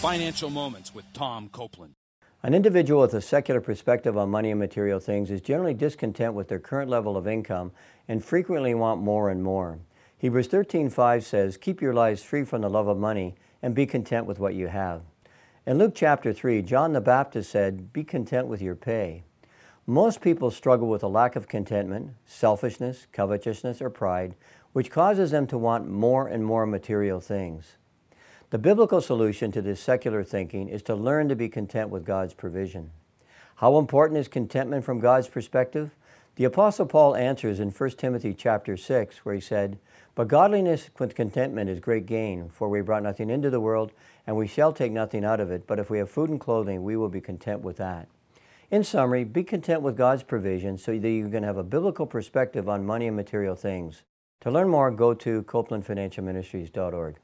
Financial Moments with Tom Copeland. An individual with a secular perspective on money and material things is generally discontent with their current level of income and frequently want more and more. Hebrews 13:5 says, "Keep your lives free from the love of money and be content with what you have." In Luke chapter 3, John the Baptist said, "Be content with your pay." Most people struggle with a lack of contentment, selfishness, covetousness, or pride, which causes them to want more and more material things. The biblical solution to this secular thinking is to learn to be content with God's provision. How important is contentment from God's perspective? The apostle Paul answers in 1 Timothy chapter 6 where he said, "But godliness with contentment is great gain, for we brought nothing into the world, and we shall take nothing out of it, but if we have food and clothing, we will be content with that." In summary, be content with God's provision so that you can have a biblical perspective on money and material things. To learn more, go to copelandfinancialministries.org.